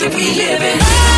that we live in.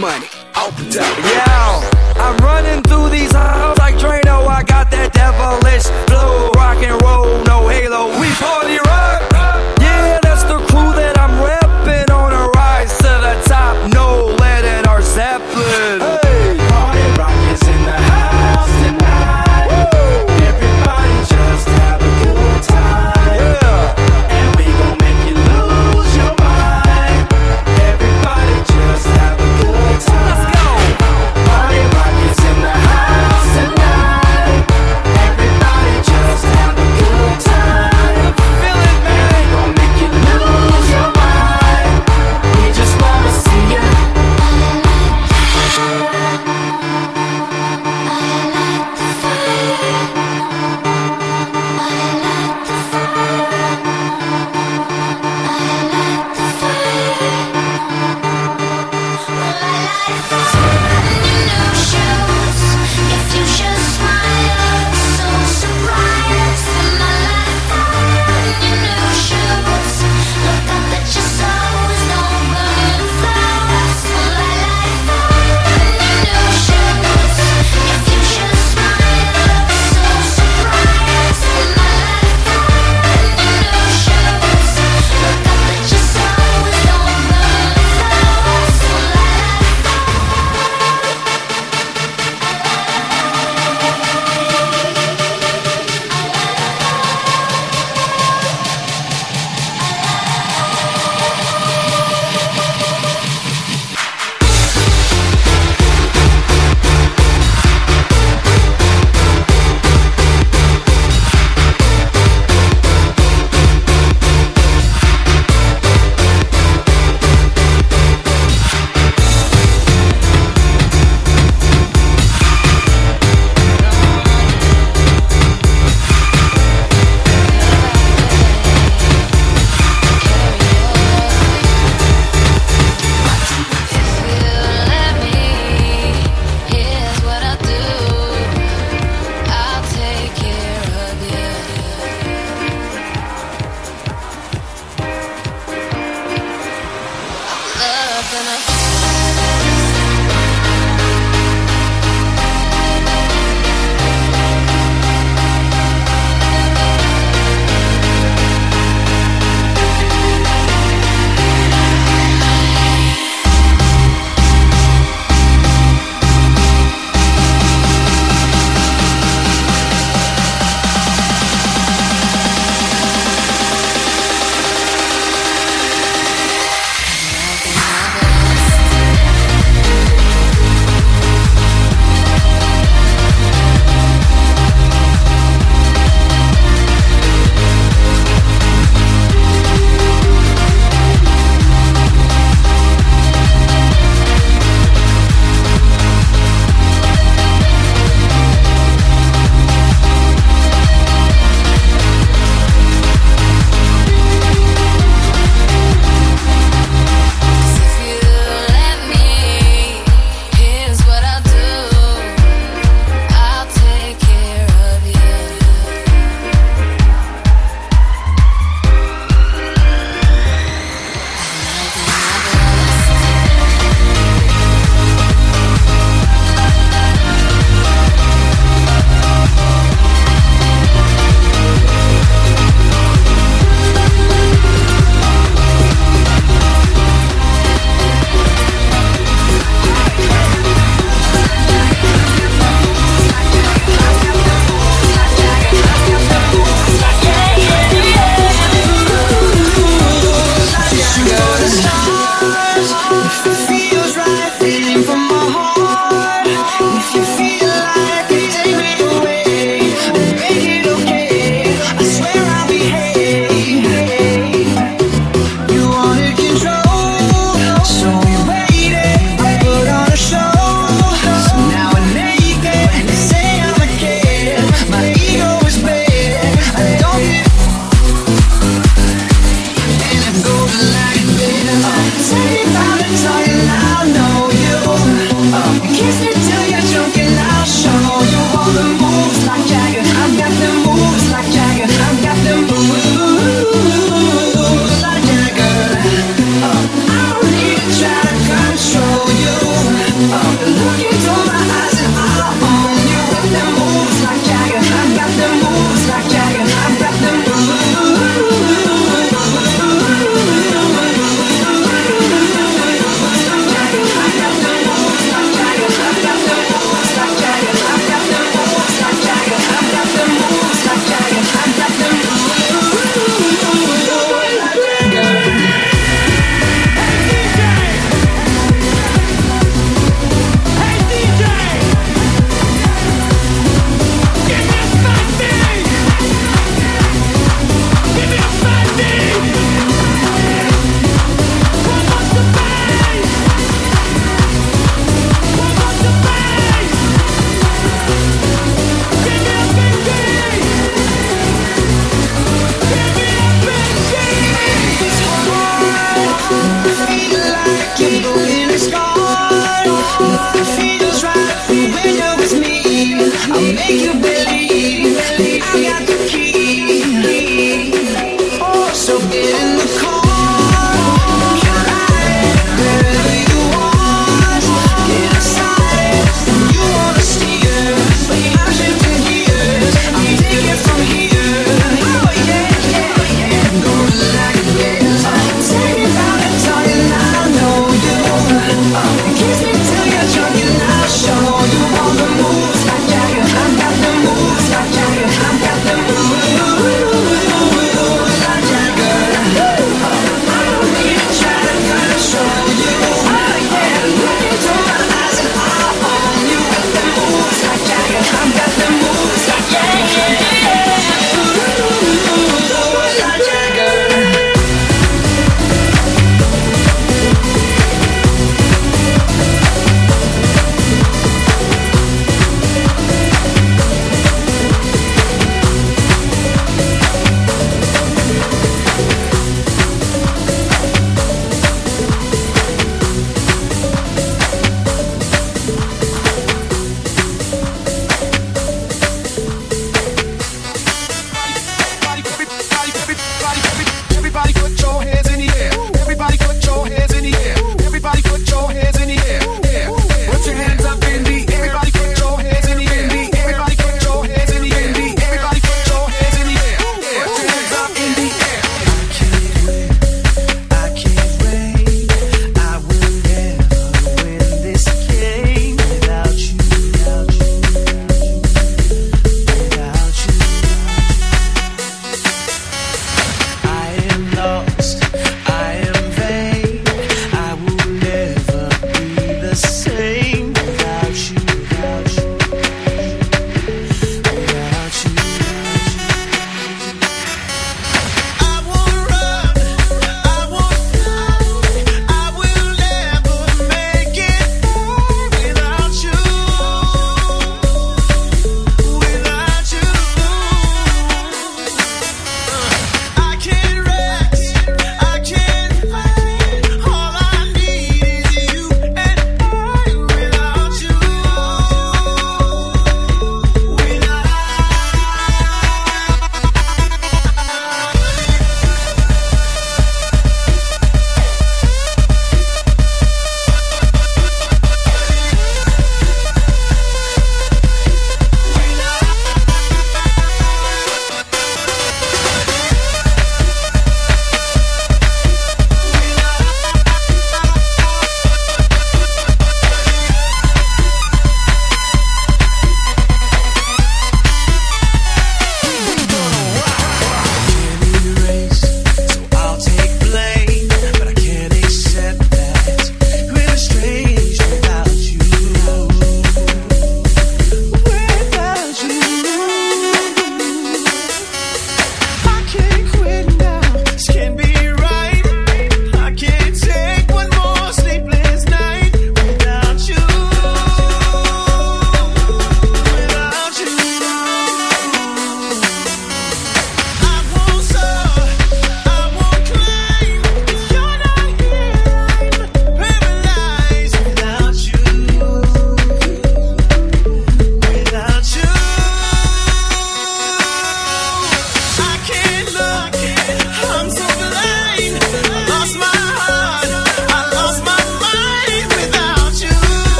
money, open the top. Yeah.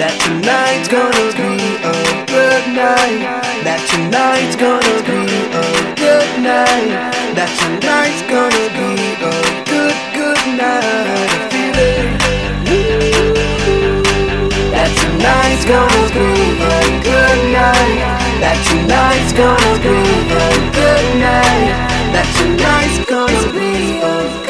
That tonight's gonna be a good night. That tonight's gonna be a good night. That tonight's gonna be a good, good night. Feel it. That tonight's gonna be a good night. That tonight's gonna be a good night. That tonight's gonna be a good night.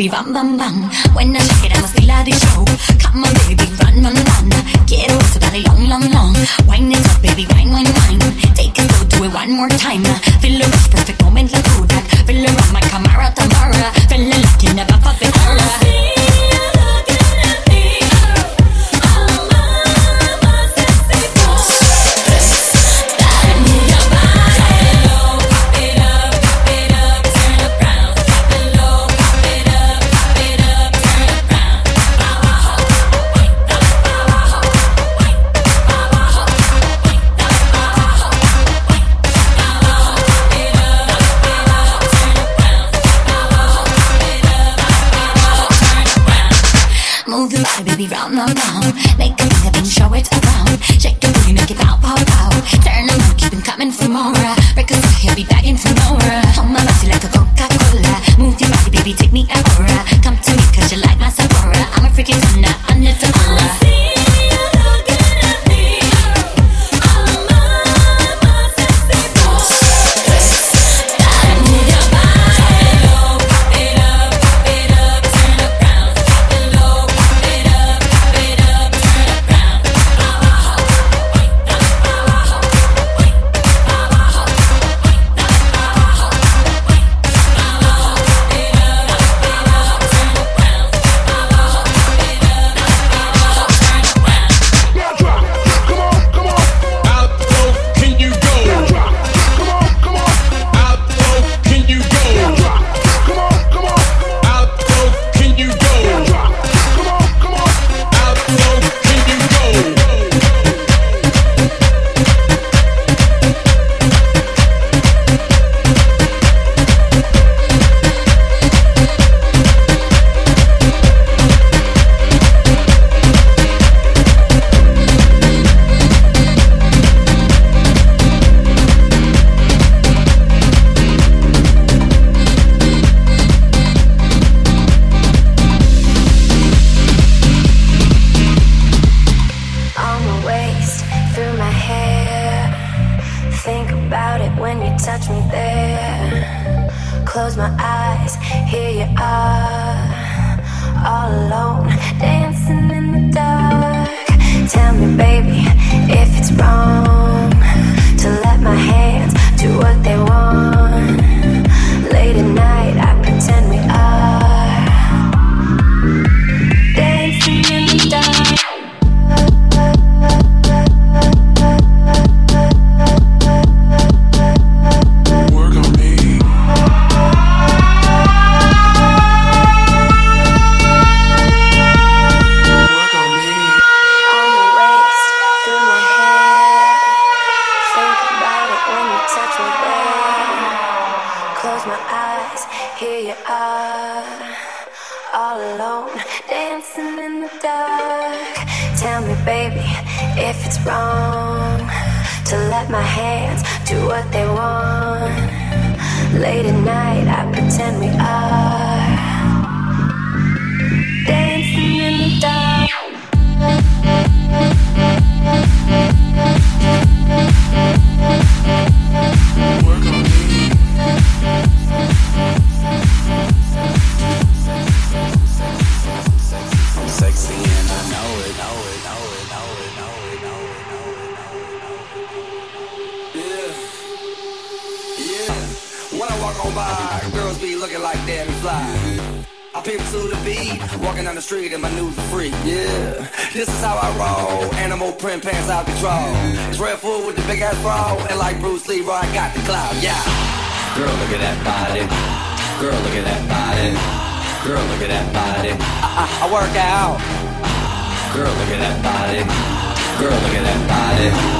baby, bam, bam, bam. When I knock it, I'ma feel like this show. Come on, baby, run, run, run. Get off the body long, long, long. Wind it up, baby, wine, wine, wine. Take a go, do it one more time. Feel the perfect moment like touch me there. Close my eyes, here you are, all alone, dancing in the dark. Tell me, baby, if it's wrong to let my hands do what they want. dancing in the dark. Tell me, baby, if it's wrong to let my hands do what they want. Late at night, I pretend we are. and fly. I pimp to the beat, walking down the street and my news is free. Yeah, this is how I roll. Animal print pants out control. It's red food with the big ass bra, and like Bruce Lee, I got the cloud. Yeah. Girl, look at that body. Girl, look at that body. Girl, look at that body. I, I, I work out. Girl, look at that body. Girl, look at that body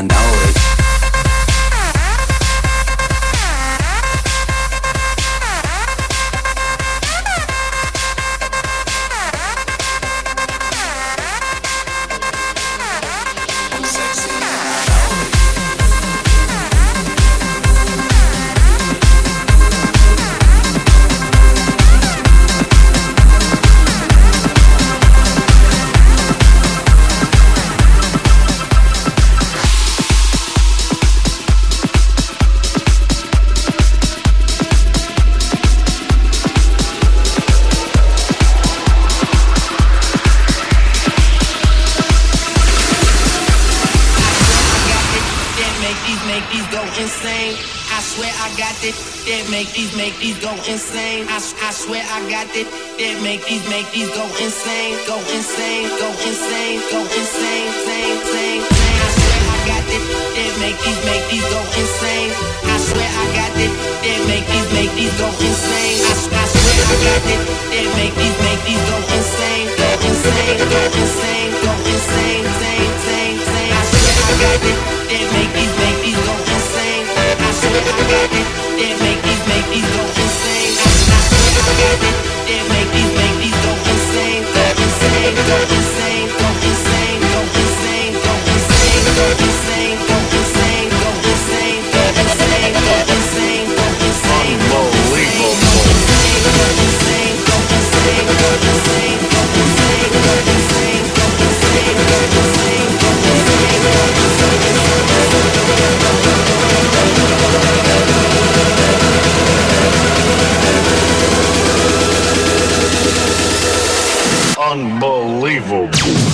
I know it. Insane. Go insane. Go insane. Go insane. Insane. Insane. Insane. I swear I got it. That make these make these go insane. I swear I got it. That make these make these go insane. I, I swear I got it. That make these make these go insane. Go insane. Go insane. Go insane. Insane. Insane. Insane. I swear I got it. That make these make these go insane. I swear I got it. That make these make these go insane. I, swear I got it. That make these make these insane, go insane, go insane, go insane, go insane, go insane. Unbelievable.